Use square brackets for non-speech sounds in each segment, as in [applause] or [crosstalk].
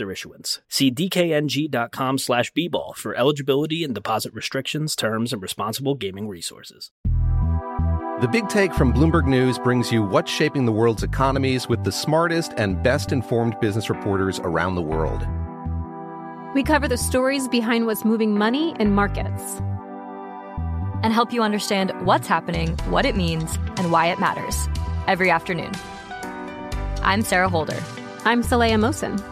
issuance. See dkng.com slash bball for eligibility and deposit restrictions, terms, and responsible gaming resources. The Big Take from Bloomberg News brings you what's shaping the world's economies with the smartest and best informed business reporters around the world. We cover the stories behind what's moving money and markets. And help you understand what's happening, what it means, and why it matters every afternoon. I'm Sarah Holder. I'm Saleha Mohsin.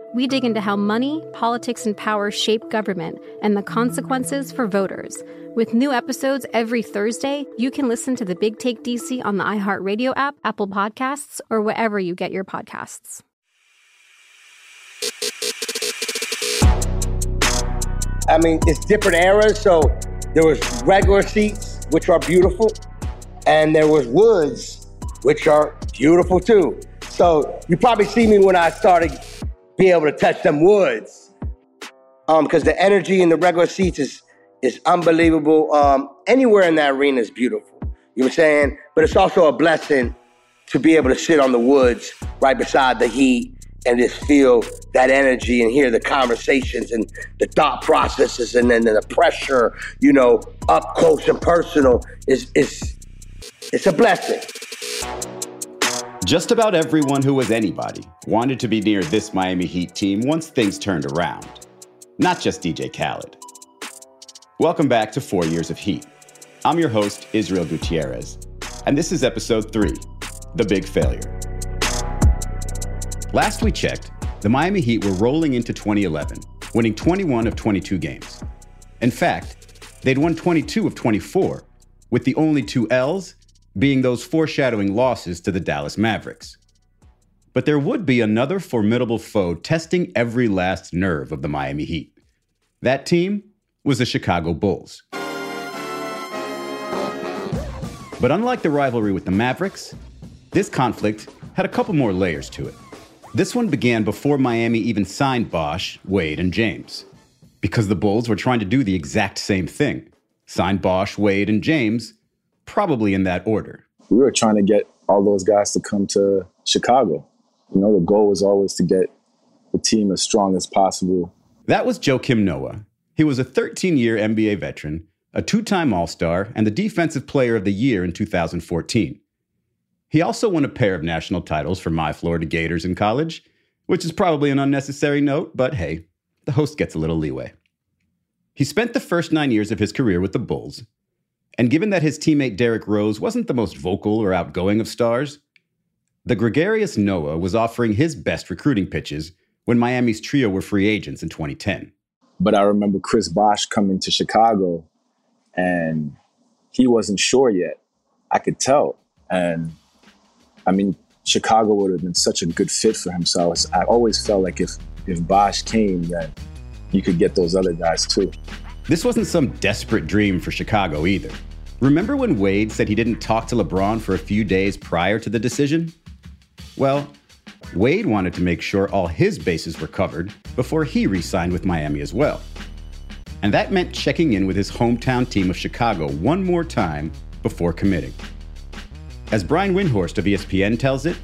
we dig into how money, politics, and power shape government and the consequences for voters. With new episodes every Thursday, you can listen to the Big Take DC on the iHeartRadio app, Apple Podcasts, or wherever you get your podcasts. I mean, it's different eras. So there was regular seats, which are beautiful, and there was woods, which are beautiful too. So you probably see me when I started be able to touch them woods. Um, because the energy in the regular seats is is unbelievable. Um, anywhere in that arena is beautiful. You know what I'm saying? But it's also a blessing to be able to sit on the woods right beside the heat and just feel that energy and hear the conversations and the thought processes and then the pressure, you know, up close and personal is is it's a blessing. Just about everyone who was anybody wanted to be near this Miami Heat team once things turned around. Not just DJ Khaled. Welcome back to Four Years of Heat. I'm your host, Israel Gutierrez, and this is episode three The Big Failure. Last we checked, the Miami Heat were rolling into 2011, winning 21 of 22 games. In fact, they'd won 22 of 24, with the only two L's being those foreshadowing losses to the Dallas Mavericks. But there would be another formidable foe testing every last nerve of the Miami Heat. That team was the Chicago Bulls. But unlike the rivalry with the Mavericks, this conflict had a couple more layers to it. This one began before Miami even signed Bosh, Wade, and James. Because the Bulls were trying to do the exact same thing sign Bosh, Wade, and James probably in that order. We were trying to get all those guys to come to Chicago. You know, the goal was always to get the team as strong as possible. That was Joakim Noah. He was a 13 year NBA veteran, a two time All Star, and the Defensive Player of the Year in 2014. He also won a pair of national titles for my Florida Gators in college, which is probably an unnecessary note, but hey, the host gets a little leeway. He spent the first nine years of his career with the Bulls, and given that his teammate Derrick Rose wasn't the most vocal or outgoing of stars, the gregarious Noah was offering his best recruiting pitches when Miami's trio were free agents in 2010. But I remember Chris Bosh coming to Chicago and he wasn't sure yet. I could tell. And I mean, Chicago would have been such a good fit for him. So I, I always felt like if, if Bosh came, then you could get those other guys too. This wasn't some desperate dream for Chicago either. Remember when Wade said he didn't talk to LeBron for a few days prior to the decision? Well, Wade wanted to make sure all his bases were covered before he re signed with Miami as well. And that meant checking in with his hometown team of Chicago one more time before committing. As Brian Windhorst of ESPN tells it,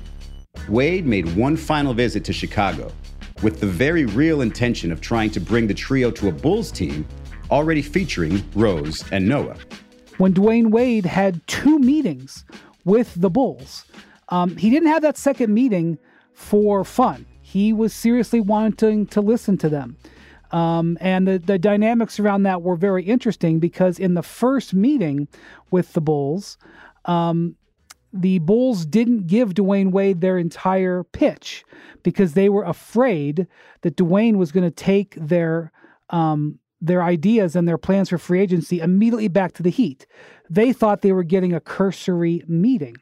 Wade made one final visit to Chicago with the very real intention of trying to bring the trio to a Bulls team already featuring Rose and Noah. When Dwyane Wade had two meetings with the Bulls, um, he didn't have that second meeting for fun. He was seriously wanting to listen to them. Um, and the, the dynamics around that were very interesting because in the first meeting with the Bulls, um, the Bulls didn't give Dwyane Wade their entire pitch because they were afraid that Dwayne was going to take their um, their ideas and their plans for free agency immediately back to the Heat. They thought they were getting a cursory meeting.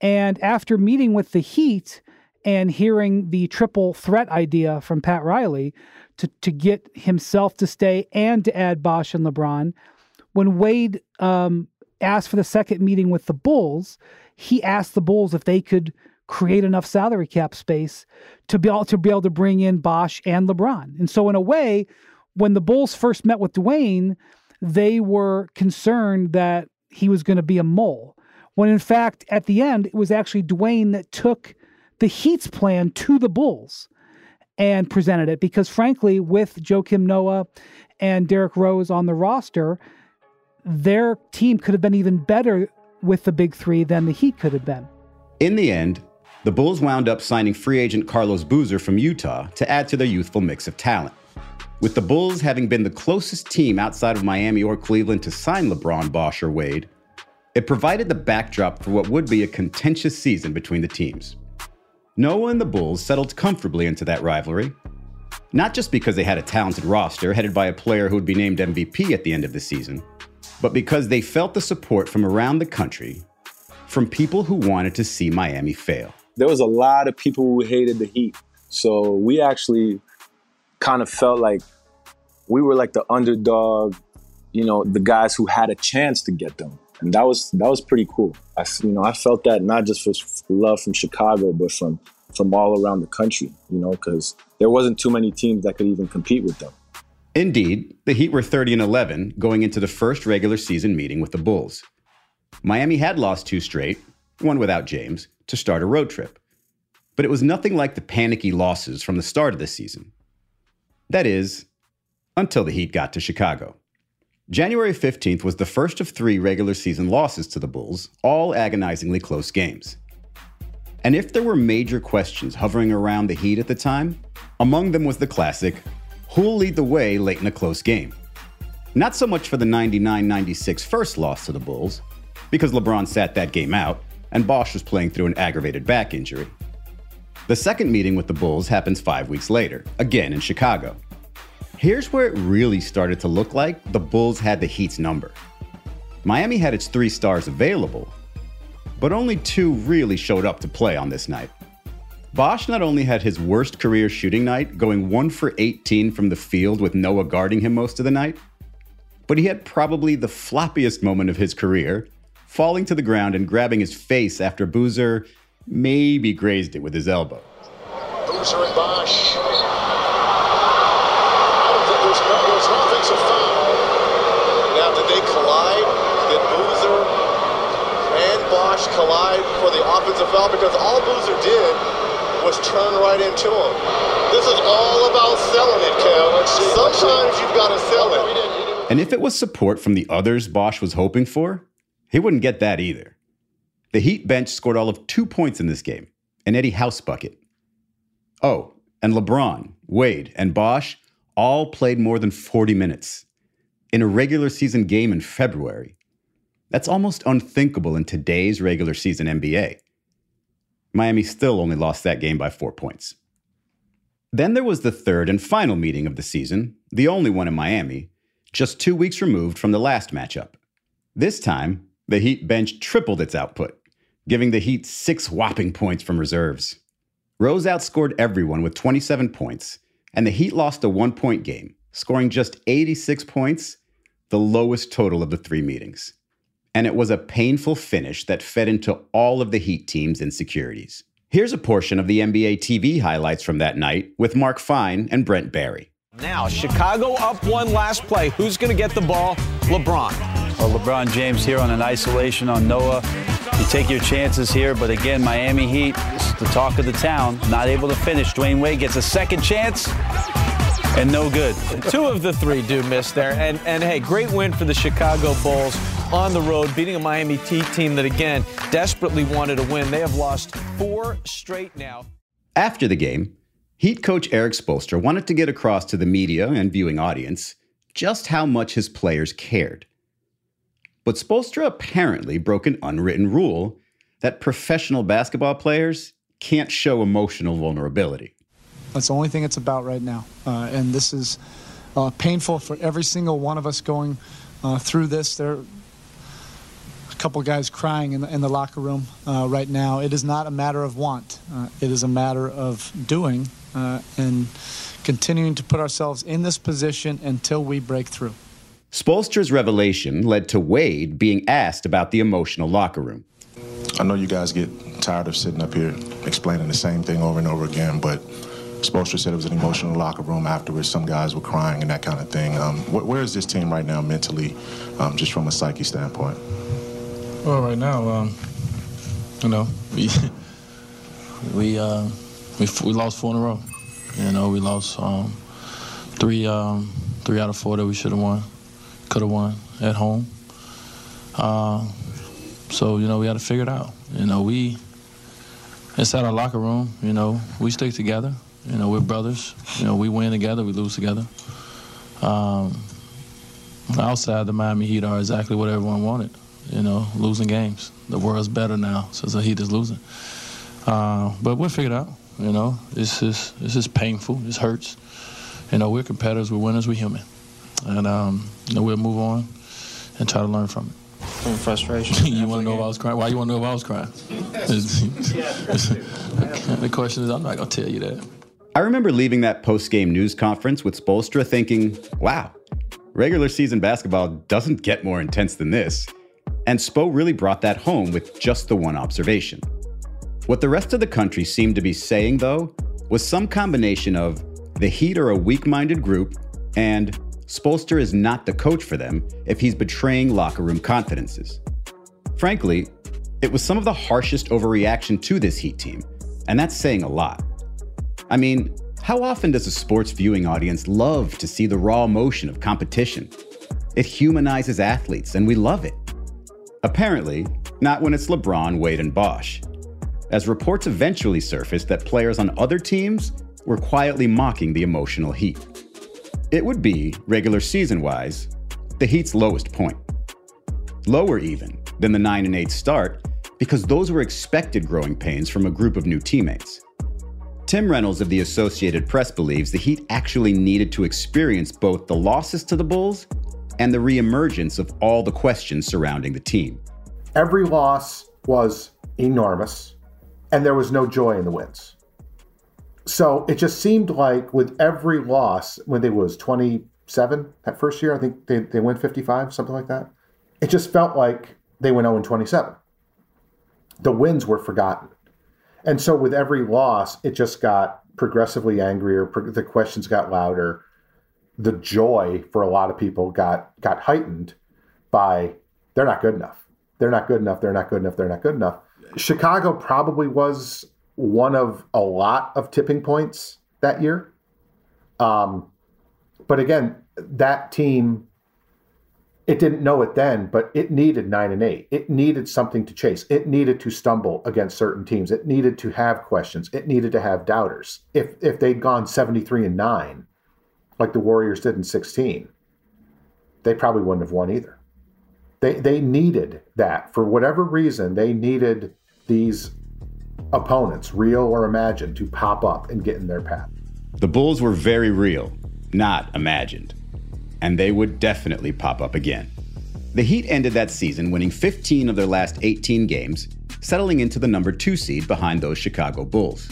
And after meeting with the Heat and hearing the triple threat idea from Pat Riley to, to get himself to stay and to add Bosh and LeBron, when Wade um, asked for the second meeting with the Bulls, he asked the Bulls if they could create enough salary cap space to be able to be able to bring in Bosh and LeBron. And so in a way, when the Bulls first met with Dwyane, they were concerned that he was going to be a mole. When in fact, at the end, it was actually Dwyane that took the Heat's plan to the Bulls and presented it because, frankly, with Joakim Noah and Derrick Rose on the roster, their team could have been even better with the big three than the Heat could have been. In the end, the Bulls wound up signing free agent Carlos Boozer from Utah to add to their youthful mix of talent. With the Bulls having been the closest team outside of Miami or Cleveland to sign LeBron, Bosh, or Wade, it provided the backdrop for what would be a contentious season between the teams. Noah and the Bulls settled comfortably into that rivalry, not just because they had a talented roster headed by a player who would be named MVP at the end of the season, but because they felt the support from around the country from people who wanted to see Miami fail. There was a lot of people who hated the Heat. So we actually kind of felt like we were like the underdog, you know, the guys who had a chance to get them. And that was that was pretty cool. I you know, I felt that not just for, love from Chicago, but from from all around the country, you know, cuz there wasn't too many teams that could even compete with them. Indeed, the Heat were 30 and 11 going into the first regular season meeting with the Bulls. Miami had lost two straight, one without James, to start a road trip. But it was nothing like the panicky losses from the start of the season. That is, until the Heat got to Chicago. January 15th was the first of three regular season losses to the Bulls, all agonizingly close games. And if there were major questions hovering around the Heat at the time, among them was the classic who'll lead the way late in a close game. Not so much for the 99 96 first loss to the Bulls, because LeBron sat that game out and Bosh was playing through an aggravated back injury. The second meeting with the Bulls happens five weeks later, again in Chicago. Here's where it really started to look like the Bulls had the Heat's number. Miami had its three stars available, but only two really showed up to play on this night. Bosh not only had his worst career shooting night, going 1 for 18 from the field with Noah guarding him most of the night, but he had probably the floppiest moment of his career, falling to the ground and grabbing his face after Boozer maybe grazed it with his elbow. Boozer and Bosh. I don't think there's no, there's no offensive foul. Now, did they collide? Did Boozer and Bosh collide for the offensive foul? Because all Boozer did was turn right into him. This is all about selling it, Kev. Sometimes you've got to sell it. And if it was support from the others Bosh was hoping for, he wouldn't get that either. The Heat bench scored all of two points in this game, an Eddie House bucket. Oh, and LeBron, Wade, and Bosh all played more than 40 minutes in a regular season game in February. That's almost unthinkable in today's regular season NBA. Miami still only lost that game by four points. Then there was the third and final meeting of the season, the only one in Miami, just two weeks removed from the last matchup. This time, the Heat bench tripled its output, giving the Heat six whopping points from reserves. Rose outscored everyone with 27 points, and the Heat lost a one point game, scoring just 86 points, the lowest total of the three meetings and it was a painful finish that fed into all of the Heat team's insecurities. Here's a portion of the NBA TV highlights from that night with Mark Fine and Brent Barry. Now, Chicago up one last play. Who's going to get the ball? LeBron. Well, LeBron James here on an isolation on Noah. You take your chances here, but again, Miami Heat is the talk of the town, not able to finish. Dwyane Wade gets a second chance and no good. Two of the three do miss there. And, and hey, great win for the Chicago Bulls on the road, beating a Miami Heat team that, again, desperately wanted a win. They have lost four straight now. After the game, Heat coach Erik Spoelstra wanted to get across to the media and viewing audience just how much his players cared. But Spoelstra apparently broke an unwritten rule that professional basketball players can't show emotional vulnerability. That's the only thing it's about right now. Uh, and this is uh, painful for every single one of us going uh, through this. There are a couple guys crying in the, in the locker room uh, right now. It is not a matter of want, uh, it is a matter of doing uh, and continuing to put ourselves in this position until we break through. Spoelstra's revelation led to Wade being asked about the emotional locker room. I know you guys get tired of sitting up here explaining the same thing over and over again, but Spoelstra said it was an emotional locker room afterwards. Some guys were crying and that kind of thing. Um, wh- where is this team right now mentally, um, just from a psyche standpoint? Well, right now, um, you know, we [laughs] we, uh, we we lost four in a row. You know, we lost um, three um, three out of four that we should have won, could have won at home. Uh, so you know, we had to figure it out. You know, we inside our locker room, you know, we stick together. You know, we're brothers. You know, we win together, we lose together. Um, outside, the Miami Heat are exactly what everyone wanted. You know, losing games. The world's better now since the Heat is losing. Uh, but we'll figure it out. You know, it's just it's just painful. It hurts. You know, we're competitors. We're winners. We're human, and um, you know, we'll move on and try to learn from it. Some frustration. [laughs] you want to know if I was crying? Why you want to know if I was crying? [laughs] [laughs] the question is, I'm not gonna tell you that. I remember leaving that post game news conference with Spoelstra thinking, wow, regular season basketball doesn't get more intense than this. And Spo really brought that home with just the one observation. What the rest of the country seemed to be saying, though, was some combination of the Heat are a weak minded group and Spoelstra is not the coach for them if he's betraying locker room confidences. Frankly, it was some of the harshest overreaction to this Heat team, and that's saying a lot. I mean, how often does a sports viewing audience love to see the raw emotion of competition? It humanizes athletes, and we love it. Apparently, not when it's LeBron, Wade, and Bosh. As reports eventually surfaced that players on other teams were quietly mocking the emotional Heat. It would be, regular season wise, the Heat's lowest point. Lower even than the 9 and 8 start, because those were expected growing pains from a group of new teammates. Tim Reynolds of the Associated Press believes the Heat actually needed to experience both the losses to the Bulls and the reemergence of all the questions surrounding the team. Every loss was enormous, and there was no joy in the wins. So it just seemed like with every loss, when they was 27 that first year, I think they, they went 55, something like that. It just felt like they went 0 27. The wins were forgotten. And so with every loss, it just got progressively angrier. The questions got louder. The joy for a lot of people got got heightened by they're not good enough. They're not good enough. They're not good enough. They're not good enough. Chicago probably was one of a lot of tipping points that year. Um, but again, that team, it didn't know it then, but it needed nine and eight. It needed something to chase. It needed to stumble against certain teams. It needed to have questions. It needed to have doubters. If if they'd gone seventy three and nine, like the Warriors did in sixteen, they probably wouldn't have won either. They they needed that for whatever reason. They needed these opponents, real or imagined, to pop up and get in their path. The Bulls were very real, not imagined. And they would definitely pop up again. The Heat ended that season winning 15 of their last 18 games, settling into the number two seed behind those Chicago Bulls.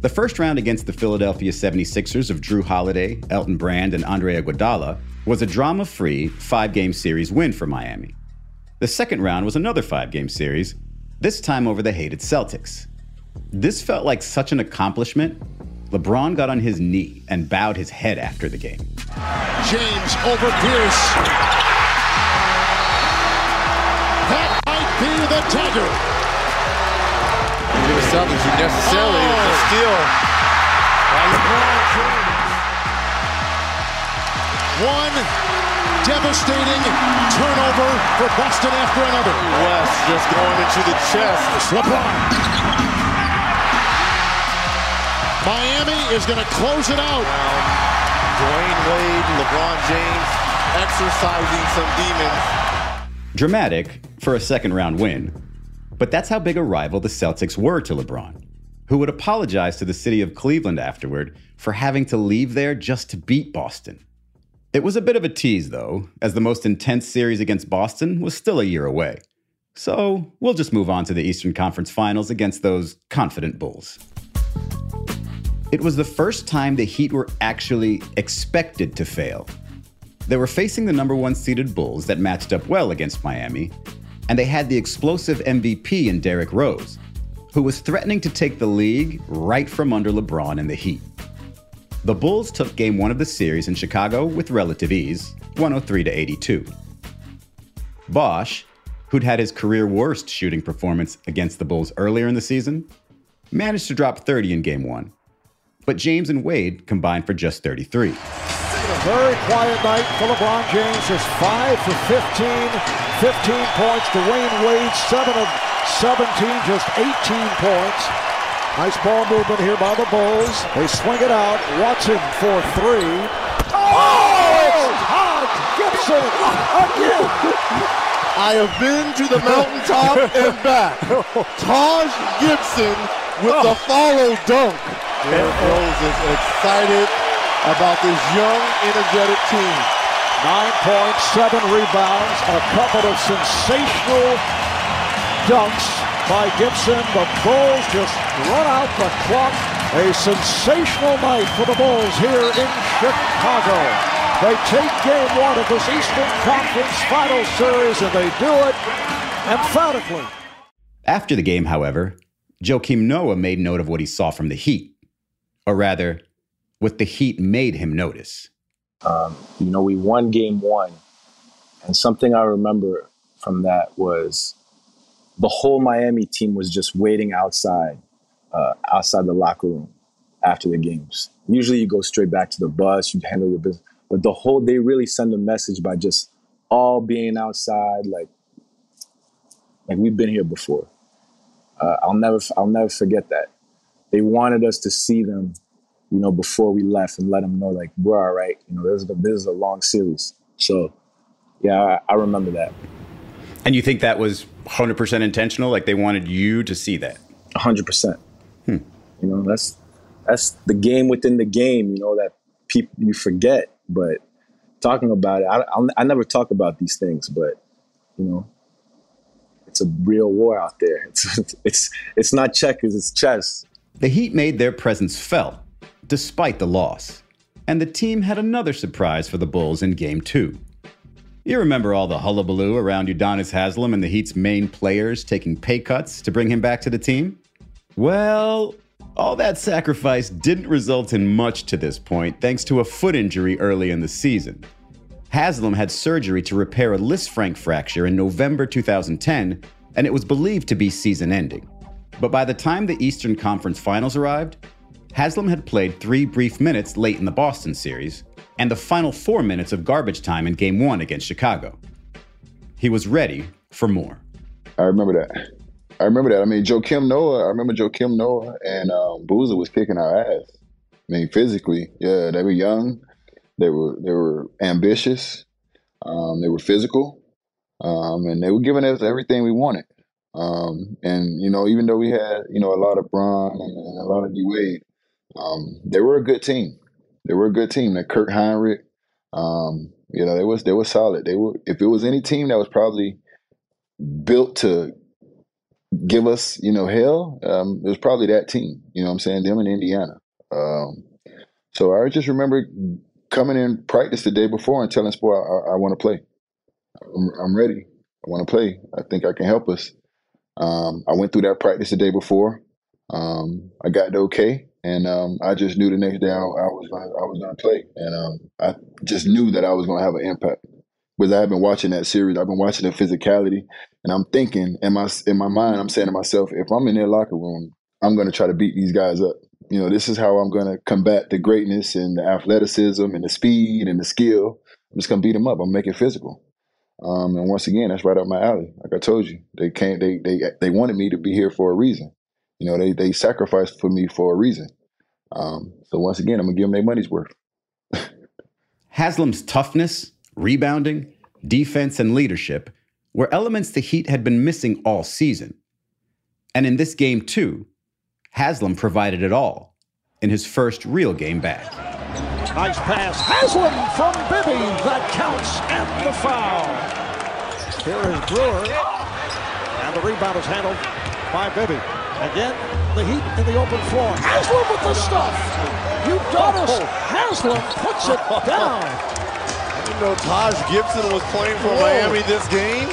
The first round against the Philadelphia 76ers of Jrue Holiday, Elton Brand, and Andre Iguodala was a drama free five game series win for Miami. The second round was another five game series, this time over the hated Celtics. This felt like such an accomplishment. LeBron got on his knee and bowed his head after the game. James over Pierce. That might be the dagger. give the Celtics who necessarily oh. a steal by LeBron James. One devastating turnover for Boston after another. West just going into the chest. LeBron. Miami is going to close it out. Dwyane Wade, LeBron James exercising some demons. Dramatic for a second round win. But that's how big a rival the Celtics were to LeBron, who would apologize to the city of Cleveland afterward for having to leave there just to beat Boston. It was a bit of a tease, though, as the most intense series against Boston was still a year away. So we'll just move on to the Eastern Conference Finals against those confident Bulls. It was the first time the Heat were actually expected to fail. They were facing the number one seeded Bulls that matched up well against Miami, and they had the explosive MVP in Derrick Rose, who was threatening to take the league right from under LeBron and the Heat. The Bulls took game one of the series in Chicago with relative ease, 103 to 82. Bosh, who'd had his career worst shooting performance against the Bulls earlier in the season, managed to drop 30 in game one but James and Wade combined for just 33. A very quiet night for LeBron James. Just 5 for 15, 15 points. Dwyane Wade, 7 of 17, just 18 points. Nice ball movement here by the Bulls. They swing it out. Watson for three. Oh! Taj Gibson again. I have been to the mountaintop and back. [laughs] Taj Gibson with oh. the follow dunk. Derrick Rose is excited about this young, energetic team. Nine points, seven rebounds, a couple of sensational dunks by Gibson. The Bulls just run out the clock. A sensational night for the Bulls here in Chicago. They take game one of this Eastern Conference Final Series and they do it emphatically. After the game, however, Joakim Noah made note of what he saw from the Heat or rather, what the Heat made him notice. Um, you know, we won game one. And something I remember from that was the whole Miami team was just waiting outside, uh, outside the locker room after the games. Usually you go straight back to the bus, you handle your business. But the whole, they really send a message by just all being outside, like, like we've been here before. Uh, I'll never, I'll never forget that they wanted us to see them, you know, before we left and let them know like we're all right. You know, this is a, this is a long series. So, yeah, I, I remember that. And you think that was 100% intentional? Like they wanted you to see that? 100%. Hmm. You know, that's that's the game within the game. You know that people you forget, but talking about it, I, I'll, I never talk about these things, but you know, it's a real war out there. [laughs] It's it's it's not checkers, it's chess. The Heat made their presence felt, despite the loss. And the team had another surprise for the Bulls in Game 2. You remember all the hullabaloo around Udonis Haslem and the Heat's main players taking pay cuts to bring him back to the team? Well, all that sacrifice didn't result in much to this point thanks to a foot injury early in the season. Haslem had surgery to repair a Lisfranc fracture in November 2010, and it was believed to be season ending. But by the time the Eastern Conference Finals arrived, Haslem had played three brief minutes late in the Boston series and the final four minutes of garbage time in Game 1 against Chicago. He was ready for more. I remember that. I remember that. I mean, Joakim Noah, I remember Joakim Noah and um, Boozer was kicking our ass. I mean, physically, yeah, they were young. They were they were ambitious. Um, they were physical, um, and they were giving us everything we wanted. Um, and you know, even though we had you know a lot of Bron and a lot of D Wade, um, they were a good team. They were a good team. That Kirk Hinrich, um, you know, they was they were solid. They were if it was any team that was probably built to give us you know hell, um, it was probably that team. You know, what I'm saying them in Indiana. So I just remember coming in practice the day before and telling Spo, I, I want to play. I'm, I'm ready. I want to play. I think I can help us. Um, I went through that practice the day before. Um, I got the okay, and um, I just knew the next day I, was gonna, I was going to play, and um, I just knew that I was going to have an impact. because I've been watching that series. I've been watching the physicality, and I'm thinking in my in my mind, I'm saying to myself, if I'm in their locker room, I'm going to try to beat these guys up. You know, this is how I'm going to combat the greatness and the athleticism and the speed and the skill. I'm just going to beat them up. I'm making physical. Um, and once again, that's right up my alley. Like I told you, they can't. They they they wanted me to be here for a reason. You know, they they sacrificed for me for a reason. Um, so once again, I'm gonna give them their money's worth. [laughs] Haslem's toughness, rebounding, defense, and leadership were elements the Heat had been missing all season. And in this game, too, Haslem provided it all in his first real game back. Nice pass. Haslem from Bibby. That counts and the foul. Here is Brewer. And the rebound is handled by Bibby. Again, the Heat in the open floor. Haslem with the stuff. You Udonis Haslem puts it [laughs] down. I didn't know, Taj Gibson was playing for Whoa. Miami this game.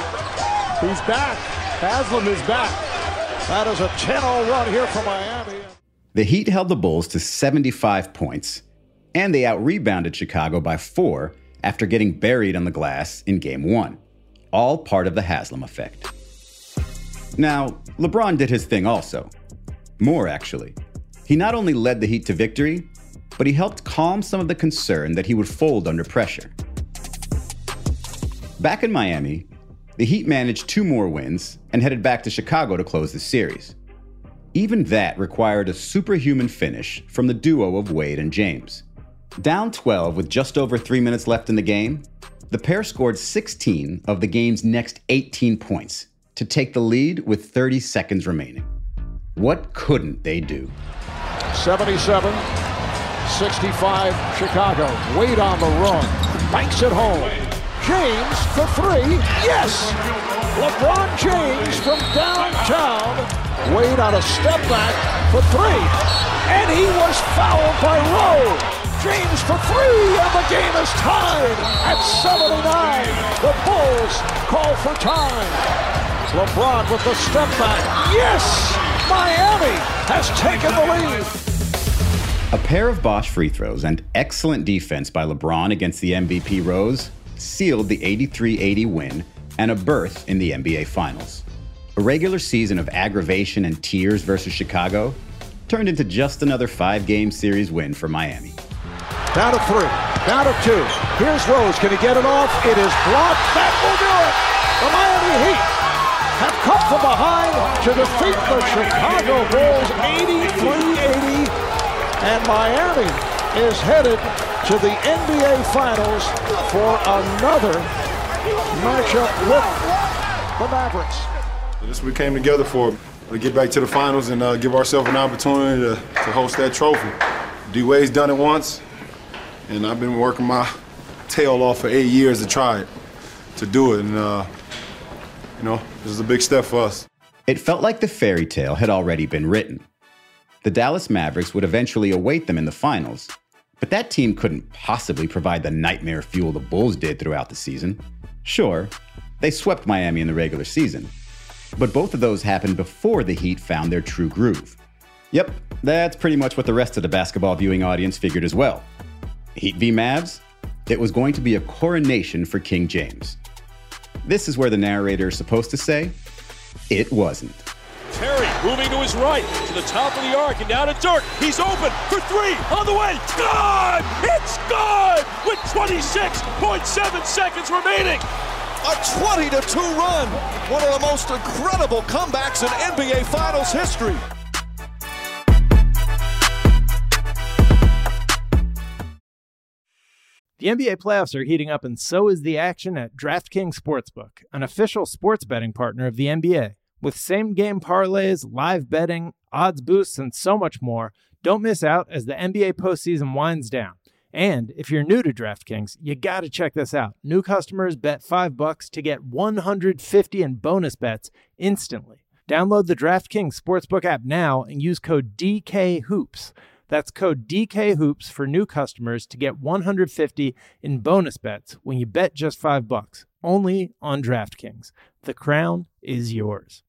He's back. Haslem is back. That is a 10-0 run here for Miami. The Heat held the Bulls to 75 points, and they out rebounded Chicago by four after getting buried on the glass in game one. All part of the Haslem effect. Now, LeBron did his thing also. More, actually. He not only led the Heat to victory, but he helped calm some of the concern that he would fold under pressure. Back in Miami, the Heat managed two more wins and headed back to Chicago to close the series. Even that required a superhuman finish from the duo of Wade and James. Down 12 with just over three minutes left in the game, the pair scored 16 of the game's next 18 points to take the lead with 30 seconds remaining. What couldn't they do? 77, 65, Chicago. Wade on the run. Banks it home. James for three. Yes! LeBron James from downtown. Wade on a step back for three. And he was fouled by Rowe. James for three, and the game is tied at 79. The Bulls call for time. LeBron with the step back. Yes! Miami has taken the lead. A pair of Bosh free throws and excellent defense by LeBron against the MVP Rose sealed the 83 80 win and a berth in the NBA Finals. A regular season of aggravation and tears versus Chicago turned into just another five game series win for Miami. Down to three. Down to two. Here's Rose. Can he get it off? It is blocked. That will do it. The Miami Heat have come from behind to defeat the Chicago Bulls 83-80. And Miami is headed to the NBA Finals for another matchup with the Mavericks. This we came together for to get back to the finals and uh, give ourselves an opportunity to, to host that trophy. D Wade's done it once, and I've been working my tail off for eight years to try it, to do it. And uh, you know, this is a big step for us. It felt like the fairy tale had already been written. The Dallas Mavericks would eventually await them in the finals, but that team couldn't possibly provide the nightmare fuel the Bulls did throughout the season. Sure, they swept Miami in the regular season, but both of those happened before the Heat found their true groove. Yep, that's pretty much what the rest of the basketball viewing audience figured as well. Heat v Mavs? It was going to be a coronation for King James. This is where the narrator is supposed to say, it wasn't. Terry moving to his right, to the top of the arc, and down to Dirk. He's open for three, on the way. Good! It's good! With 26.7 seconds remaining. A 20 to 2 run. One of the most incredible comebacks in NBA Finals history. The NBA playoffs are heating up, and so is the action at DraftKings Sportsbook, an official sports betting partner of the NBA. With same game parlays, live betting, odds boosts, and so much more, don't miss out as the NBA postseason winds down. And if you're new to DraftKings, you got to check this out. New customers bet 5 bucks to get 150 in bonus bets instantly. Download the DraftKings Sportsbook app now and use code DKHOOPS. That's code DKHOOPS for new customers to get 150 in bonus bets when you bet just 5 bucks. Only on DraftKings. The crown is yours.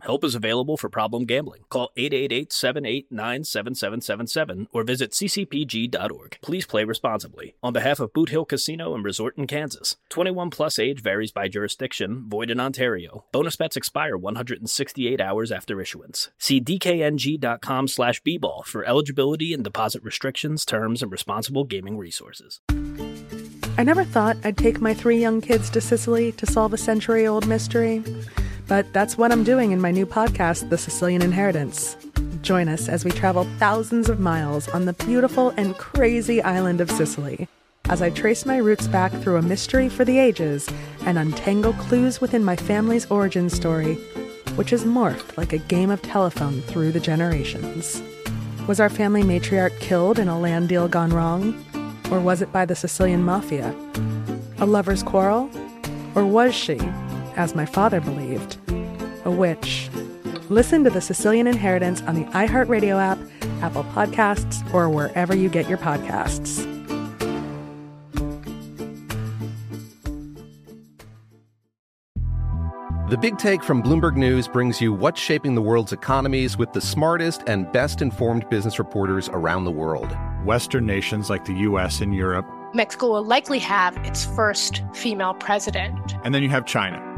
help is available for problem gambling. Call 888 789 7777 or visit ccpg.org. Please play responsibly. On behalf of Boot Hill Casino and Resort in Kansas, 21 plus age varies by jurisdiction, void in Ontario. Bonus bets expire 168 hours after issuance. See dkng.com slash bball for eligibility and deposit restrictions, terms, and responsible gaming resources. I never thought I'd take my three young kids to Sicily to solve a century old mystery. But that's what I'm doing in my new podcast, The Sicilian Inheritance. Join us as we travel thousands of miles on the beautiful and crazy island of Sicily as I trace my roots back through a mystery for the ages and untangle clues within my family's origin story, which has morphed like a game of telephone through the generations. Was our family matriarch killed in a land deal gone wrong? Or was it by the Sicilian mafia? A lover's quarrel? Or was she, as my father believed, a witch? Listen to The Sicilian Inheritance on the iHeartRadio app, Apple Podcasts, or wherever you get your podcasts. The Big Take from Bloomberg News brings you what's shaping the world's economies with the smartest and best informed business reporters around the world. Western nations like the US and Europe. Mexico will likely have its first female president. And then you have China.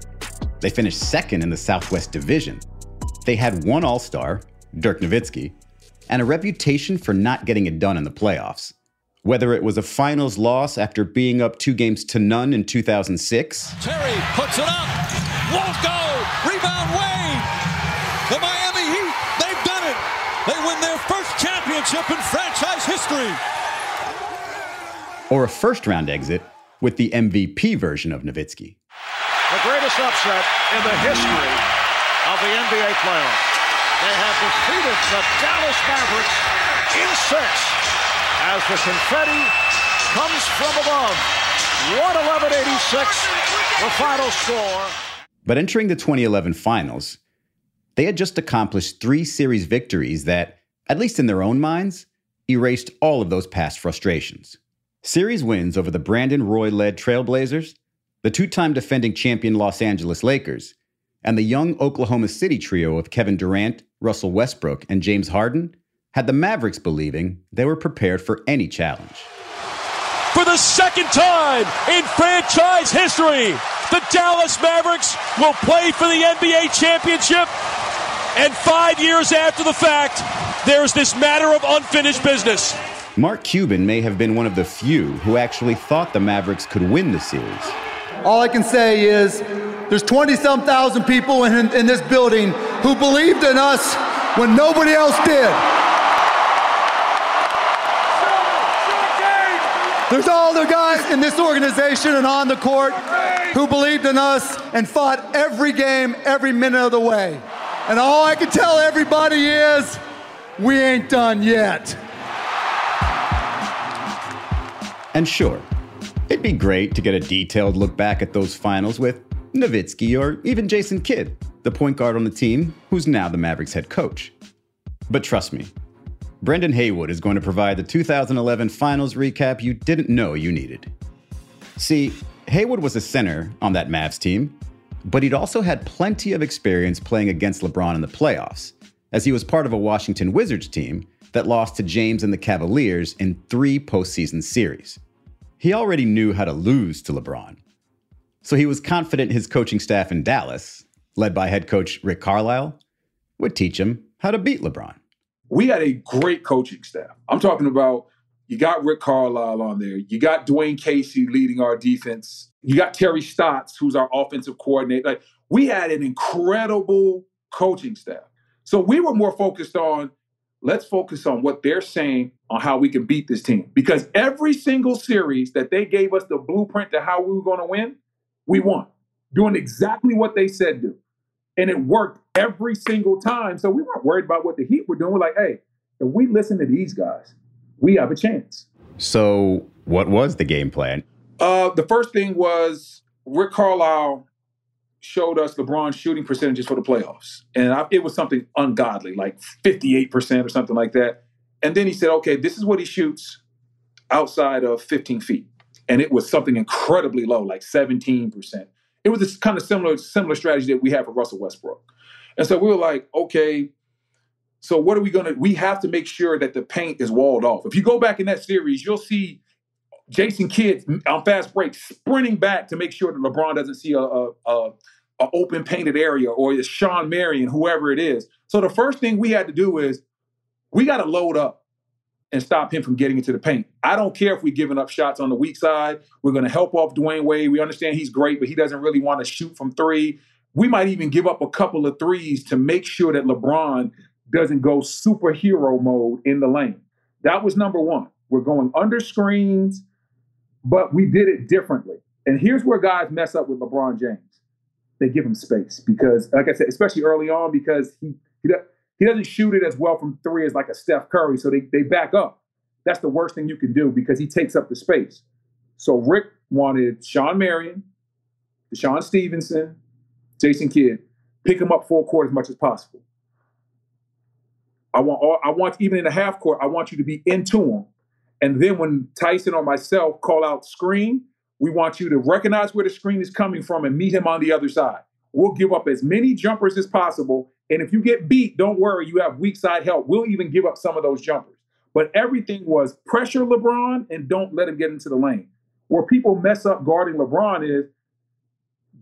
They finished second in the Southwest Division. They had one All Star, Dirk Nowitzki, and a reputation for not getting it done in the playoffs. Whether it was a finals loss after being up two games to none in 2006, Terry puts it up, won't go, rebound Wade. The Miami Heat, they've done it. They win their first championship in franchise history. or a first round exit with the MVP version of Nowitzki. The greatest upset in the history of the NBA playoffs. They have defeated the Dallas Mavericks in six as the confetti comes from above. 111.86, the final score. But entering the 2011 finals, they had just accomplished three series victories that, at least in their own minds, erased all of those past frustrations. Series wins over the Brandon Roy led Trailblazers, the two time defending champion Los Angeles Lakers, and the young Oklahoma City trio of Kevin Durant, Russell Westbrook, and James Harden had the Mavericks believing they were prepared for any challenge. For the second time in franchise history, the Dallas Mavericks will play for the NBA championship. And five years after the fact, there's this matter of unfinished business. Mark Cuban may have been one of the few who actually thought the Mavericks could win the series. All I can say is there's 20 some thousand people in, in this building who believed in us when nobody else did. There's all the guys in this organization and on the court who believed in us and fought every game, every minute of the way. And all I can tell everybody is we ain't done yet. And sure, it'd be great to get a detailed look back at those finals with Nowitzki or even Jason Kidd, the point guard on the team who's now the Mavericks head coach. But trust me, Brendan Haywood is going to provide the 2011 finals recap you didn't know you needed. See, Haywood was a center on that Mavs team, but he'd also had plenty of experience playing against LeBron in the playoffs, as he was part of a Washington Wizards team that lost to James and the Cavaliers in three postseason series. He already knew how to lose to LeBron. So he was confident his coaching staff in Dallas, led by head coach Rick Carlisle, would teach him how to beat LeBron. We had a great coaching staff. I'm talking about you got Rick Carlisle on there. You got Dwane Casey leading our defense. You got Terry Stotts, who's our offensive coordinator. Like we had an incredible coaching staff. So we were more focused on let's focus on what they're saying on how we can beat this team. Because every single series that they gave us the blueprint to how we were going to win, we won. Doing exactly what they said do. And it worked every single time. So we weren't worried about what the Heat were doing. We're like, hey, if we listen to these guys, we have a chance. So what was the game plan? Uh, the first thing was Rick Carlisle showed us LeBron's shooting percentages for the playoffs. And I, it was something ungodly, like 58% or something like that. And then he said, okay, this is what he shoots outside of 15 feet. And it was something incredibly low, like 17%. It was this kind of similar, similar strategy that we have for Russell Westbrook. And so we were like, okay, so what are we going to, we have to make sure that the paint is walled off. If you go back in that series, you'll see Jason Kidd on fast break sprinting back to make sure that LeBron doesn't see a, a, a, a open painted area or it's Shawn Marion, whoever it is. So the first thing we had to do is we got to load up and stop him from getting into the paint. I don't care if we're giving up shots on the weak side. We're going to help off Dwyane Wade. We understand he's great, but he doesn't really want to shoot from three. We might even give up a couple of threes to make sure that LeBron doesn't go superhero mode in the lane. That was number one. We're going under screens but we did it differently. And here's where guys mess up with LeBron James. They give him space because, like I said, especially early on, because he he, he doesn't shoot it as well from three as like a Steph Curry. So they, they back up. That's the worst thing you can do because he takes up the space. So Rick wanted Shawn Marion, DeShawn Stevenson, Jason Kidd, pick him up full court as much as possible. I want all, I want even in the half court, I want you to be into him and then when Tyson or myself call out screen, we want you to recognize where the screen is coming from and meet him on the other side. We'll give up as many jumpers as possible. And if you get beat, don't worry, you have weak side help. We'll even give up some of those jumpers. But everything was pressure LeBron and don't let him get into the lane. Where people mess up guarding LeBron is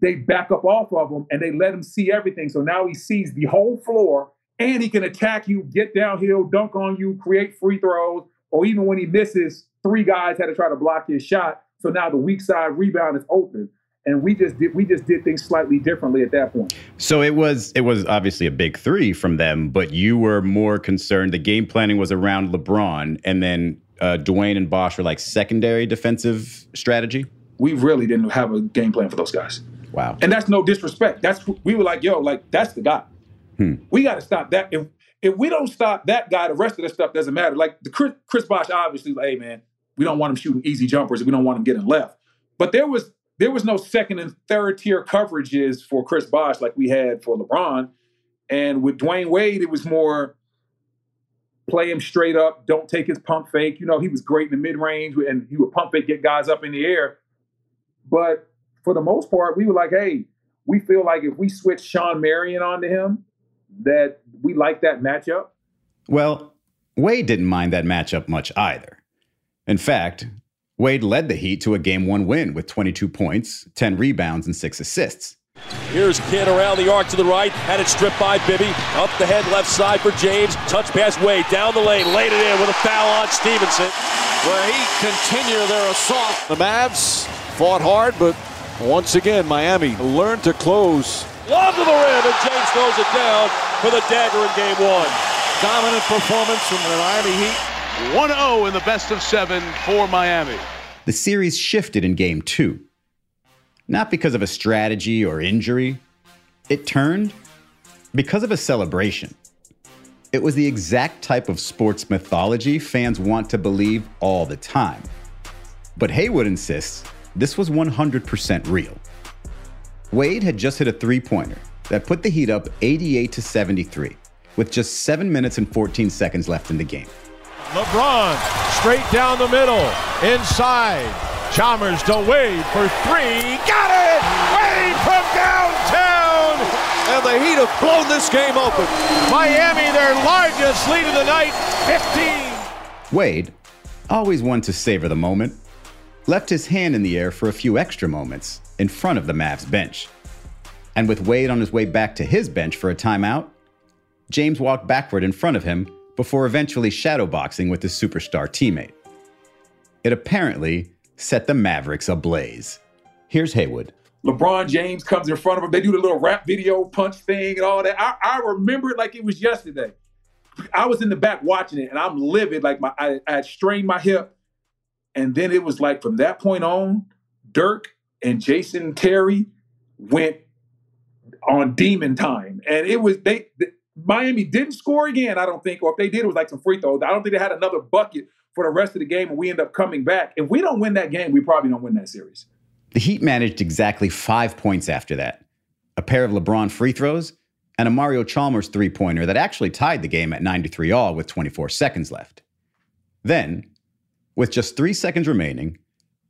they back up off of him and they let him see everything. So now he sees the whole floor and he can attack you, get downhill, dunk on you, create free throws, or even when he misses, three guys had to try to block his shot. So now the weak side rebound is open. And we just did we just did things slightly differently at that point. So it was it was obviously a big three from them, but you were more concerned. The game planning was around LeBron, and then uh, Dwyane and Bosh were like secondary defensive strategy. We really didn't have a game plan for those guys. Wow. And that's no disrespect. That's we were like, yo, like that's the guy. Hmm. We got to stop that. If if we don't stop that guy, the rest of the stuff doesn't matter. Like the Chris, Chris Bosh, obviously, like, hey man, we don't want him shooting easy jumpers. We don't want him getting left. But there was there was no second and third tier coverages for Chris Bosh like we had for LeBron. And with Dwyane Wade, it was more play him straight up, don't take his pump fake. You know, he was great in the mid range and he would pump fake, get guys up in the air. But for the most part, we were like, hey, we feel like if we switch Shawn Marion onto him, that we like that matchup? Well, Wade didn't mind that matchup much either. In fact, Wade led the Heat to a game one win with 22 points, 10 rebounds, and six assists. Here's Kidd around the arc to the right, had it stripped by Bibby. Up the head left side for James. Touch pass Wade down the lane, laid it in with a foul on Stevenson. Where he continue their assault. The Mavs fought hard, but once again, Miami learned to close Lob to the rim, and James throws it down for the dagger in game one. Dominant performance from the Miami Heat. 1 0 in the best of seven for Miami. The series shifted in game two. Not because of a strategy or injury, it turned because of a celebration. It was the exact type of sports mythology fans want to believe all the time. But Haywood insists this was 100% real. Wade had just hit a three pointer that put the Heat up 88 to 73 with just 7 minutes and 14 seconds left in the game. LeBron straight down the middle, inside. Chalmers to Wade for three. Got it! Wade from downtown! And the Heat have blown this game open. Miami, their largest lead of the night, 15. Wade, always one to savor the moment, left his hand in the air for a few extra moments in front of the Mavs bench. And with Wade on his way back to his bench for a timeout, James walked backward in front of him before eventually shadowboxing with his superstar teammate. It apparently set the Mavericks ablaze. Here's Haywood. LeBron James comes in front of him. They do the little rap video punch thing and all that. I, I remember it like it was yesterday. I was in the back watching it and I'm livid. Like my I, I had strained my hip. And then it was like from that point on, Dirk and Jason Terry went on demon time. And it was they, they Miami didn't score again, I don't think, or if they did, it was like some free throws. I don't think they had another bucket for the rest of the game, and we end up coming back. If we don't win that game, we probably don't win that series. The Heat managed exactly five points after that a pair of LeBron free throws and a Mario Chalmers three pointer that actually tied the game at 93 all with 24 seconds left. Then, with just three seconds remaining,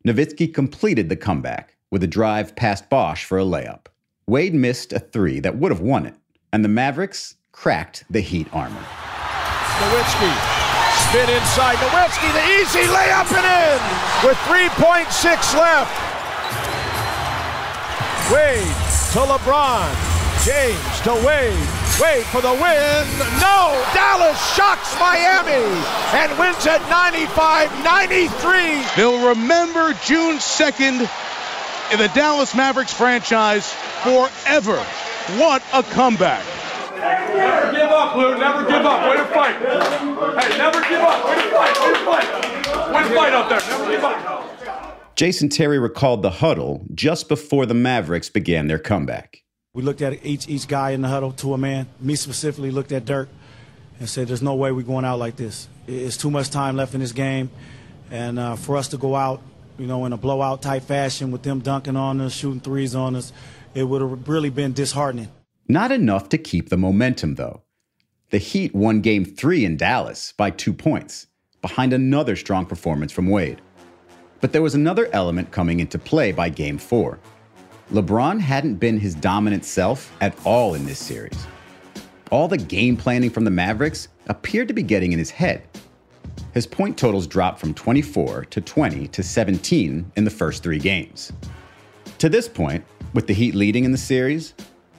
Nowitzki completed the comeback with a drive past Bosh for a layup. Wade missed a three that would have won it, and the Mavericks cracked the Heat armor. Nowitzki, spin inside. Nowitzki, the easy layup and in with 3.6 left. Wade to LeBron. James to Wade. Wade for the win. No! Dallas shocks Miami and wins at 95 93. They'll remember June 2nd in the Dallas Mavericks franchise forever. What a comeback. Never give up, Lou. Never give up. Way to fight. Hey, never give up. Way to fight. Way to fight. Way to fight out there. Never give up. Jason Terry recalled the huddle just before the Mavericks began their comeback. We looked at each each guy in the huddle to a man. Me specifically looked at Dirk and said, "There's no way we're going out like this. It's too much time left in this game, and uh, for us to go out, you know, in a blowout type fashion with them dunking on us, shooting threes on us, it would have really been disheartening." Not enough to keep the momentum, though. The Heat won Game Three in Dallas by two points, behind another strong performance from Wade. But there was another element coming into play by Game 4. LeBron hadn't been his dominant self at all in this series. All the game planning from the Mavericks appeared to be getting in his head. His point totals dropped from 24 to 20 to 17 in the first three games. To this point, with the Heat leading in the series,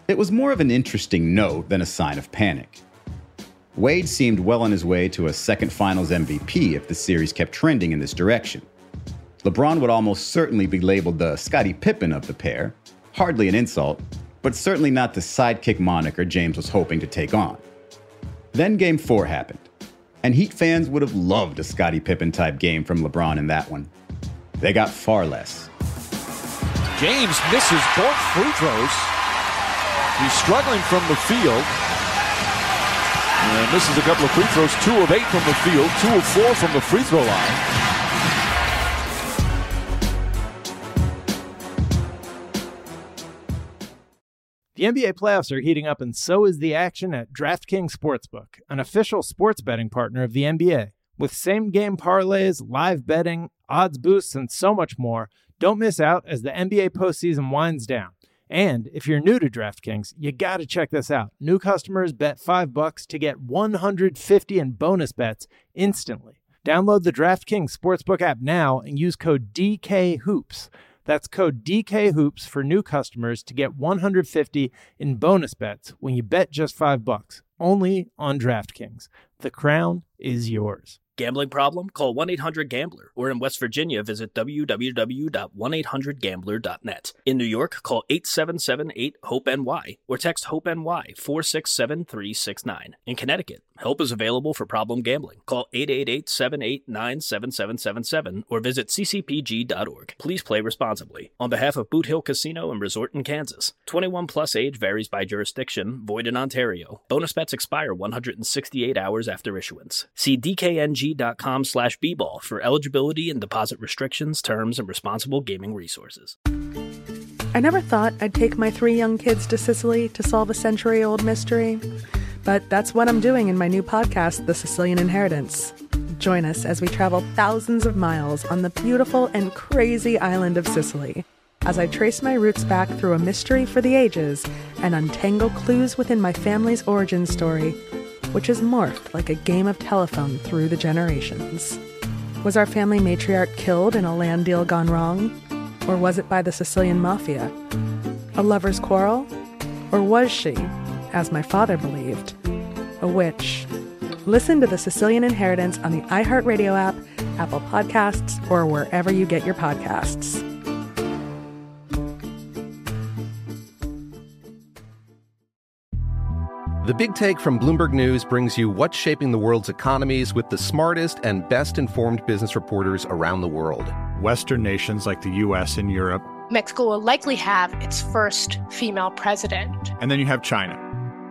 it was more of an interesting note than a sign of panic. Wade seemed well on his way to a second finals MVP if the series kept trending in this direction. LeBron would almost certainly be labeled the Scottie Pippen of the pair. Hardly an insult, but certainly not the sidekick moniker James was hoping to take on. Then Game 4 happened, and Heat fans would have loved a Scottie Pippen type game from LeBron in that one. They got far less. James misses both free throws. He's struggling from the field. And misses a couple of free throws, two of eight from the field, two of four from the free throw line. The NBA playoffs are heating up, and so is the action at DraftKings Sportsbook, an official sports betting partner of the NBA. With same game parlays, live betting, odds boosts, and so much more, don't miss out as the NBA postseason winds down. And if you're new to DraftKings, you got to check this out. New customers bet 5 bucks to get 150 in bonus bets instantly. Download the DraftKings Sportsbook app now and use code DKHOOPS. That's code DKHOOPS for new customers to get 150 in bonus bets when you bet just 5 bucks. Only on DraftKings. The crown is yours. Gambling problem? Call 1 800 Gambler. Or in West Virginia, visit www.1800Gambler.net. In New York, call 877 8 HOPE NY or text HOPE NY 467 369. In Connecticut, help is available for problem gambling. Call 888 789 7777 or visit ccpg.org. Please play responsibly. On behalf of Boot Hill Casino and Resort in Kansas, 21 plus age varies by jurisdiction, void in Ontario. Bonus bets expire 168 hours after issuance. See DKNG com slash bball for eligibility and deposit restrictions, terms, and responsible gaming resources. I never thought I'd take my three young kids to Sicily to solve a century old mystery, but that's what I'm doing in my new podcast, The Sicilian Inheritance. Join us as we travel thousands of miles on the beautiful and crazy island of Sicily as I trace my roots back through a mystery for the ages and untangle clues within my family's origin story which has morphed like a game of telephone through the generations. Was our family matriarch killed in a land deal gone wrong? Or was it by the Sicilian mafia? A lover's quarrel? Or was she, as my father believed, a witch? Listen to The Sicilian Inheritance on the iHeartRadio app, Apple Podcasts, or wherever you get your podcasts. The Big Take from Bloomberg News brings you what's shaping the world's economies with the smartest and best informed business reporters around the world. Western nations like the US and Europe. Mexico will likely have its first female president. And then you have China.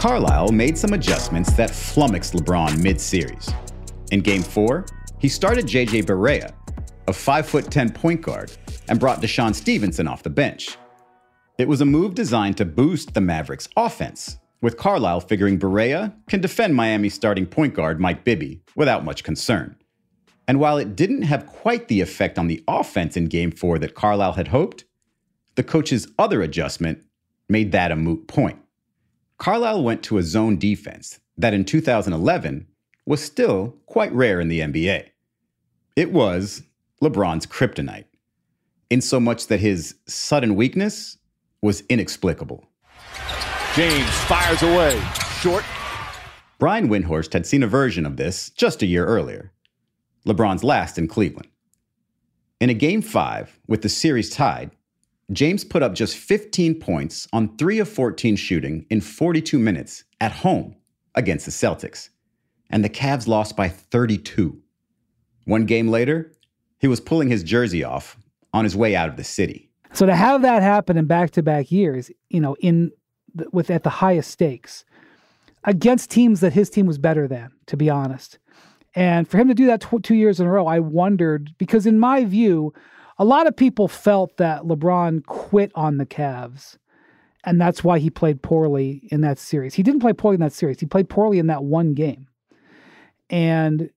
Carlisle made some adjustments that flummoxed LeBron mid series. In game four, he started JJ Barea, a 5'10 point guard, and brought DeShawn Stevenson off the bench. It was a move designed to boost the Mavericks' offense, with Carlisle figuring Barea can defend Miami's starting point guard Mike Bibby without much concern. And while it didn't have quite the effect on the offense in game four that Carlisle had hoped, the coach's other adjustment made that a moot point. Carlisle went to a zone defense that in 2011 was still quite rare in the NBA. It was LeBron's kryptonite, in so much that his sudden weakness was inexplicable. James fires away. Short. Brian Windhorst had seen a version of this just a year earlier. LeBron's last in Cleveland. In a game five, with the series tied, James put up just 15 points on 3 of 14 shooting in 42 minutes at home against the Celtics. And the Cavs lost by 32. One game later, he was pulling his jersey off on his way out of the city. So to have that happen in back-to-back years, you know, in with at the highest stakes against teams that his team was better than, to be honest. And for him to do that tw- two years in a row, I wondered because in my view, a lot of people felt that LeBron quit on the Cavs. And that's why he played poorly in that series. He didn't play poorly in that series. He played poorly in that one game. And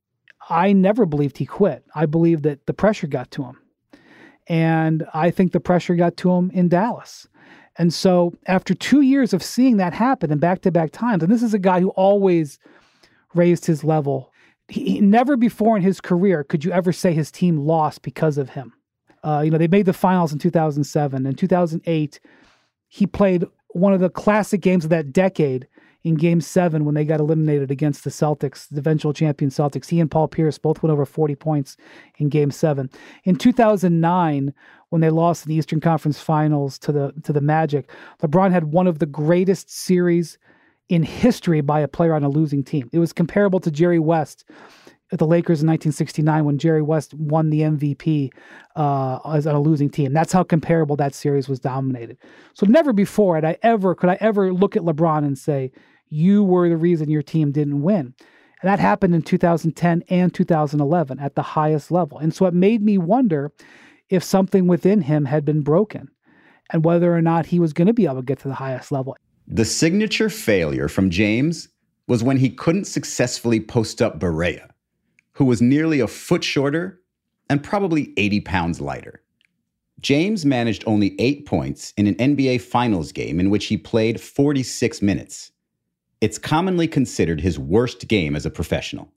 I never believed he quit. I believed that the pressure got to him. And I think the pressure got to him in Dallas. And so after two years of seeing that happen in back to back times, and this is a guy who always raised his level, he, never before in his career could you ever say his team lost because of him. Uh, you know, they made the finals in 2007. In 2008, he played one of the classic games of that decade in game seven when they got eliminated against the Celtics, the eventual champion Celtics. He and Paul Pierce both went over 40 points in game seven. In 2009, when they lost in the Eastern Conference Finals to the to the Magic, LeBron had one of the greatest series in history by a player on a losing team. It was comparable to Jerry West at the Lakers in 1969 when Jerry West won the MVP uh, as on a losing team. That's how comparable that series was dominated. So never before had I ever could I ever look at LeBron and say you were the reason your team didn't win. And that happened in 2010 and 2011 at the highest level. And so it made me wonder if something within him had been broken and whether or not he was going to be able to get to the highest level. The signature failure from James was when he couldn't successfully post up Barea who was nearly a foot shorter and probably 80 pounds lighter. James managed only eight points in an NBA Finals game in which he played 46 minutes. It's commonly considered his worst game as a professional.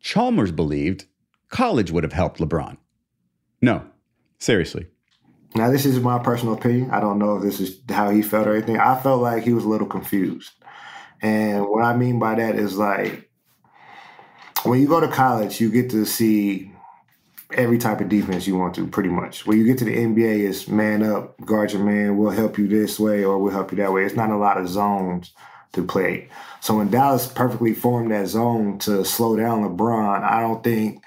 Chalmers believed college would have helped LeBron. No, seriously. Now, this is my personal opinion. I don't know if this is how he felt or anything. I felt like he was a little confused. And what I mean by that is like, when you go to college, you get to see every type of defense you want to, pretty much. When you get to the NBA, it's man up, guard your man, we'll help you this way or we'll help you that way. It's not a lot of zones to play. So when Dallas perfectly formed that zone to slow down LeBron, I don't think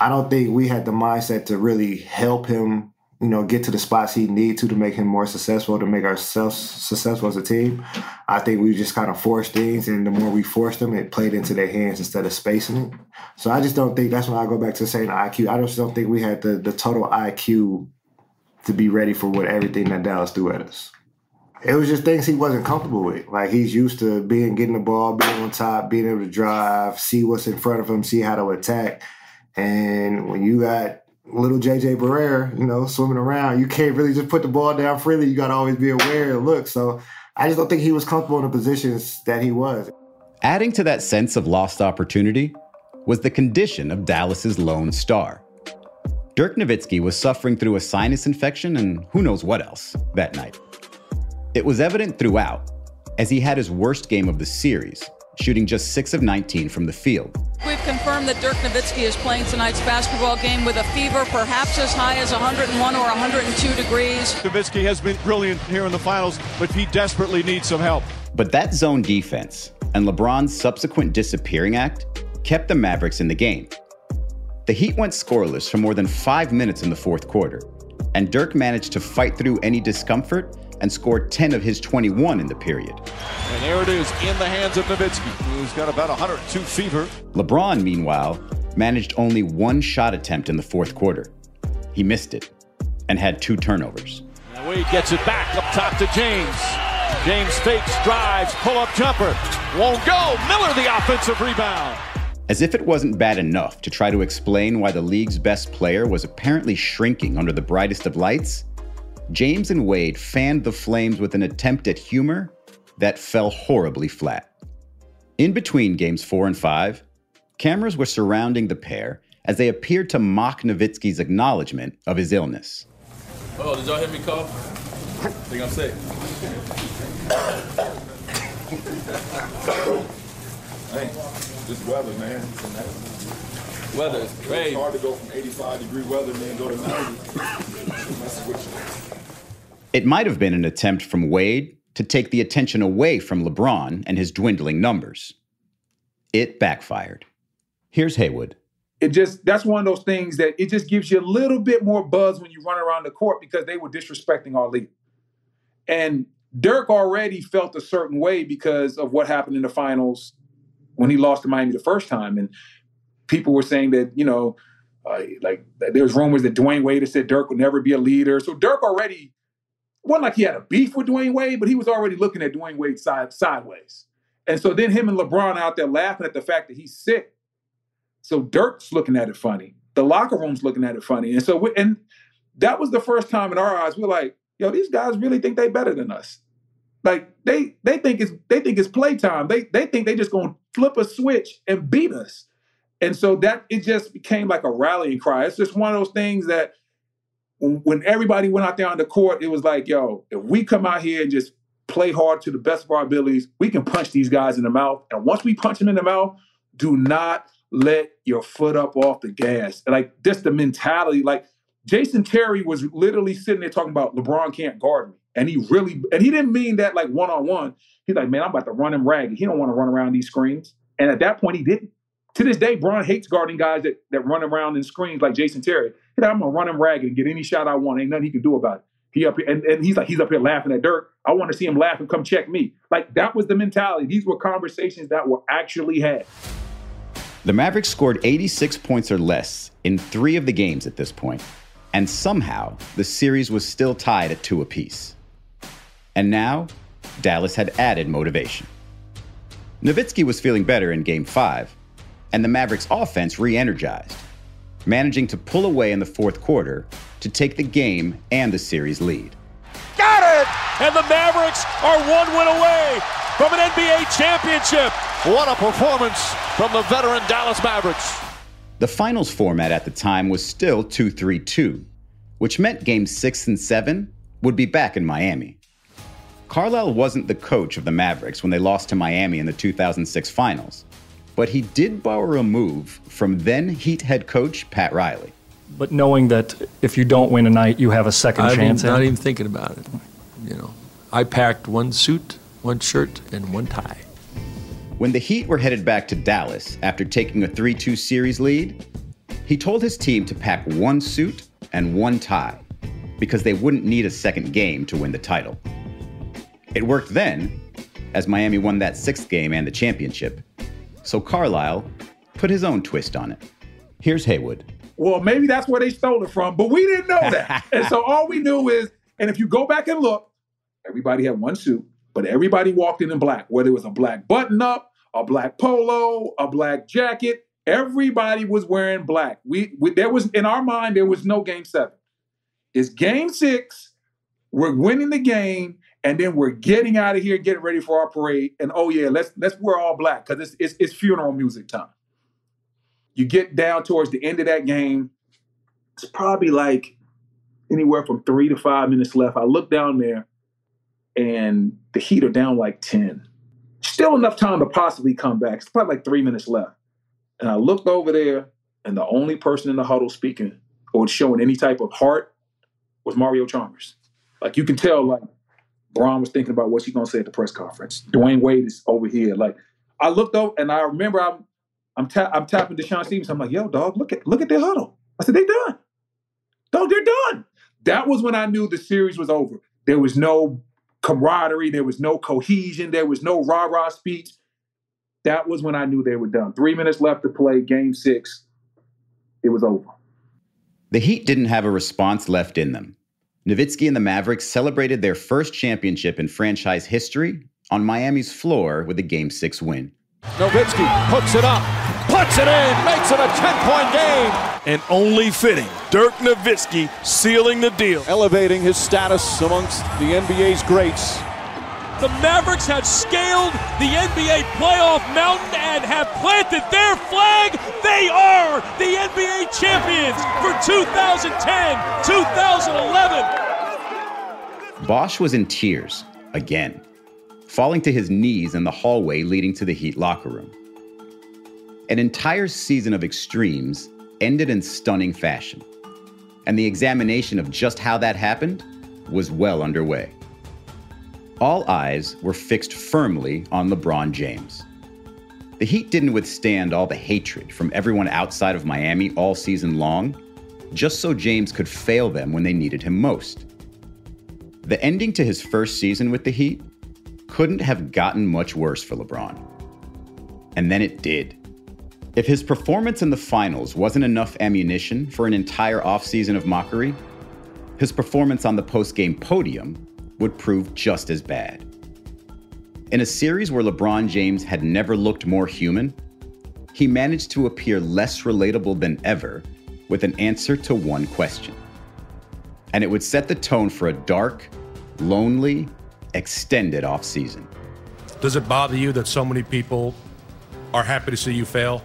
I don't think we had the mindset to really help him, you know, get to the spots he needed to to make him more successful, to make ourselves successful as a team. I think we just kind of forced things, and the more we forced them, it played into their hands instead of spacing it. So I just don't think that's when I go back to saying IQ. I just don't think we had the the total IQ to be ready for what everything that Dallas threw at us. It was just things he wasn't comfortable with. Like he's used to being getting the ball, being on top, being able to drive, see what's in front of him, see how to attack. And when you got little JJ Barea, you know, swimming around, you can't really just put the ball down freely. You got to always be aware and look. So I just don't think he was comfortable in the positions that he was. Adding to that sense of lost opportunity was the condition of Dallas's lone star. Dirk Nowitzki was suffering through a sinus infection and who knows what else that night. It was evident throughout, as he had his worst game of the series, shooting just 6 of 19 from the field. We've confirmed that Dirk Nowitzki is playing tonight's basketball game with a fever perhaps as high as 101 or 102 degrees. Nowitzki has been brilliant here in the finals, but he desperately needs some help. But that zone defense and LeBron's subsequent disappearing act kept the Mavericks in the game. The Heat went scoreless for more than five minutes in the fourth quarter, and Dirk managed to fight through any discomfort and scored 10 of his 21 in the period. And there it is in the hands of Nowitzki, who's got about 102 fever. LeBron, meanwhile, managed only one shot attempt in the fourth quarter. He missed it and had two turnovers. And Wade gets it back up top to James. James fakes, drives, pull up jumper. Won't go. Miller the offensive rebound. As if it wasn't bad enough to try to explain why the league's best player was apparently shrinking under the brightest of lights, James and Wade fanned the flames with an attempt at humor that fell horribly flat. In between games four and five, cameras were surrounding the pair as they appeared to mock Nowitzki's acknowledgement of his illness. Oh, did y'all hear me cough? Think I'm sick. Hey, this weather, man. Weather is crazy. It's hard to go from 85 degree weather and then go to 90. [laughs] It might have been an attempt from Wade to take the attention away from LeBron and his dwindling numbers. It backfired. Here's Haywood. It just that's one of those things that it just gives you a little bit more buzz when you run around the court because they were disrespecting our league. And Dirk already felt a certain way because of what happened in the finals when he lost to Miami the first time. And people were saying that, you know, uh, like there's rumors that Dwyane Wade said Dirk would never be a leader. So Dirk already wasn't like he had a beef with Dwyane Wade, but he was already looking at Dwyane Wade side sideways. And so then him and LeBron out there laughing at the fact that he's sick. So Dirk's looking at it funny. The locker room's looking at it funny. And so we, and that was the first time in our eyes we're like, yo, these guys really think they better than us. Like they they think it's they think it's playtime. They they think they just gonna flip a switch and beat us. And so that it just became like a rallying cry. It's just one of those things that when, everybody went out there on the court, it was like, yo, if we come out here and just play hard to the best of our abilities, we can punch these guys in the mouth. And once we punch them in the mouth, do not let your foot up off the gas. Like just the mentality. Like Jason Terry was literally sitting there talking about LeBron can't guard me. And he really, and he didn't mean that like one on one. He's like, man, I'm about to run him ragged. He don't want to run around these screens. And at that point, he didn't. To this day, Bron hates guarding guys that, that run around in screens like Jason Terry. I'm gonna run him ragged and get any shot I want. Ain't nothing he can do about it. He up here, and, and he's like, he's up here laughing at Dirk. I want to see him laugh and come check me. Like that was the mentality. These were conversations that were actually had. The Mavericks scored 86 points or less in three of the games at this point, and somehow the series was still tied at two apiece. And now, Dallas had added motivation. Nowitzki was feeling better in Game 5, and the Mavericks' offense re energized, managing to pull away in the fourth quarter to take the game and the series lead. Got it! And the Mavericks are one win away from an NBA championship. What a performance from the veteran Dallas Mavericks. The finals format at the time was still 2 3 2, which meant games 6 and 7 would be back in Miami. Carlisle wasn't the coach of the Mavericks when they lost to Miami in the 2006 finals, but he did borrow a move from then Heat head coach Pat Riley. But knowing that if you don't win a night, you have a second I chance. Mean, at not even thinking about it. You know, I packed one suit one shirt, and one tie. When the Heat were headed back to Dallas after taking a 3 2 series lead, he told his team to pack one suit and one tie because they wouldn't need a second game to win the title. It worked then, as Miami won that sixth game and the championship. So Carlisle put his own twist on it. Here's Haywood. Well, maybe that's where they stole it from, but we didn't know that. [laughs] and so all we knew is, and if you go back and look, everybody had one suit, but everybody walked in in black, whether it was a black button up, a black polo, a black jacket. Everybody was wearing black. We, we there was in our mind there was no game seven. It's game six. We're winning the game, and then we're getting out of here, getting ready for our parade. And oh yeah, let's let's wear all black because it's, it's it's funeral music time. You get down towards the end of that game. It's probably like anywhere from three to five minutes left. I look down there, and the Heat are down like ten. Still enough time to possibly come back. It's probably like three minutes left. And I looked over there, and the only person in the huddle speaking or showing any type of heart was Mario Chalmers. Like you can tell, like Bron was thinking about what he gonna say at the press conference. Dwyane Wade is over here. Like I looked up and I remember I'm I'm, ta- I'm tapping DeShawn Stevens. I'm like, yo, dog, look at look at their huddle. I said, they done. Dog, they're done. That was when I knew the series was over. There was no camaraderie, there was no cohesion, there was no rah-rah speech. That was when I knew they were done. Three minutes left to play game six. It was over. The Heat didn't have a response left in them. Nowitzki and the Mavericks celebrated their first championship in franchise history on Miami's floor with a Game 6 win. Nowitzki hooks it up, puts it in, makes it a 10-point game. And only fitting, Dirk Nowitzki sealing the deal. Elevating his status amongst the NBA's greats. The Mavericks have scaled the NBA playoff mountain and have planted their flag. They are the NBA champions for 2010 2011. Bosh was in tears again, falling to his knees in the hallway leading to the Heat locker room. An entire season of extremes ended in stunning fashion, and the examination of just how that happened was well underway all eyes were fixed firmly on LeBron James. The Heat didn't withstand all the hatred from everyone outside of Miami all season long, just so James could fail them when they needed him most. The ending to his first season with the Heat couldn't have gotten much worse for LeBron. And then it did. If his performance in the finals wasn't enough ammunition for an entire offseason of mockery, his performance on the post-game podium would prove just as bad. In a series where LeBron James had never looked more human, he managed to appear less relatable than ever with an answer to one question. And it would set the tone for a dark, lonely, extended offseason. Does it bother you that so many people are happy to see you fail?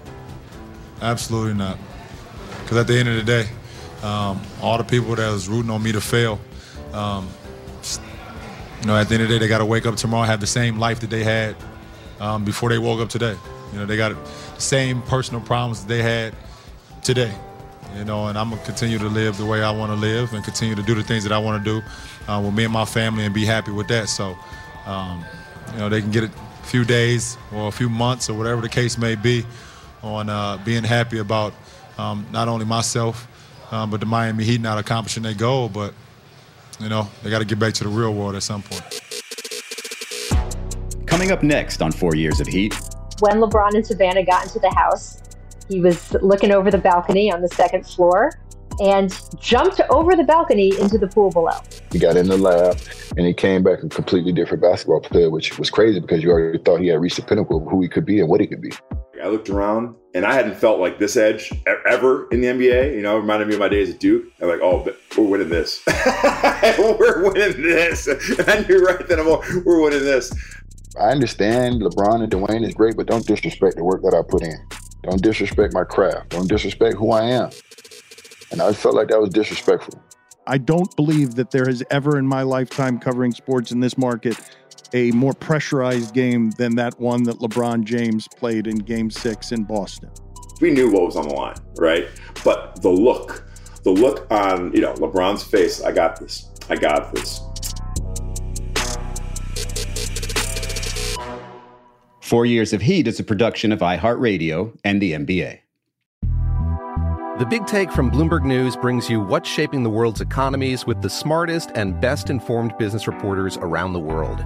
Absolutely not. Because at the end of the day, um, all the people that was rooting on me to fail, um, you know, at the end of the day, they got to wake up tomorrow, have the same life that they had um, before they woke up today. You know, they got the same personal problems that they had today. You know, and I'm gonna continue to live the way I want to live and continue to do the things that I want to do uh, with me and my family and be happy with that. So, um, you know, they can get a few days or a few months or whatever the case may be on uh, being happy about um, not only myself, um, but the Miami Heat not accomplishing their goal, but you know, they got to get back to the real world at some point. Coming up next on Four Years of Heat. When LeBron and Savannah got into the house, he was looking over the balcony on the second floor and jumped over the balcony into the pool below. He got in the lab and he came back a completely different basketball player, which was crazy because you already thought he had reached the pinnacle of who he could be and what he could be. I looked around and I hadn't felt like this edge ever in the NBA. You know, it reminded me of my days at Duke. I'm like, oh, we're winning this. [laughs] we're winning this. And [laughs] I knew right then, I'm like, we're winning this. I understand LeBron and Dwyane is great, but don't disrespect the work that I put in. Don't disrespect my craft. Don't disrespect who I am. And I felt like that was disrespectful. I don't believe that there has ever in my lifetime covering sports in this market a more pressurized game than that one that LeBron James played in game six in Boston. We knew what was on the line, right? But the look, the look on, you know, LeBron's face, I got this. I got this. Four Years of Heat is a production of iHeartRadio and the NBA. The Big Take from Bloomberg News brings you what's shaping the world's economies with the smartest and best informed business reporters around the world.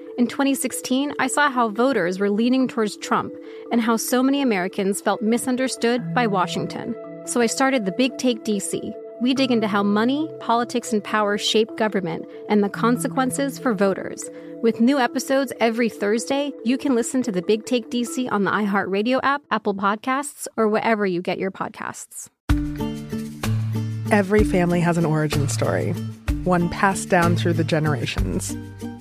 In 2016, I saw how voters were leaning towards Trump and how so many Americans felt misunderstood by Washington. So I started the Big Take DC. We dig into how money, politics, and power shape government and the consequences for voters. With new episodes every Thursday, you can listen to the Big Take DC on the iHeartRadio app, Apple Podcasts, or wherever you get your podcasts. Every family has an origin story, one passed down through the generations.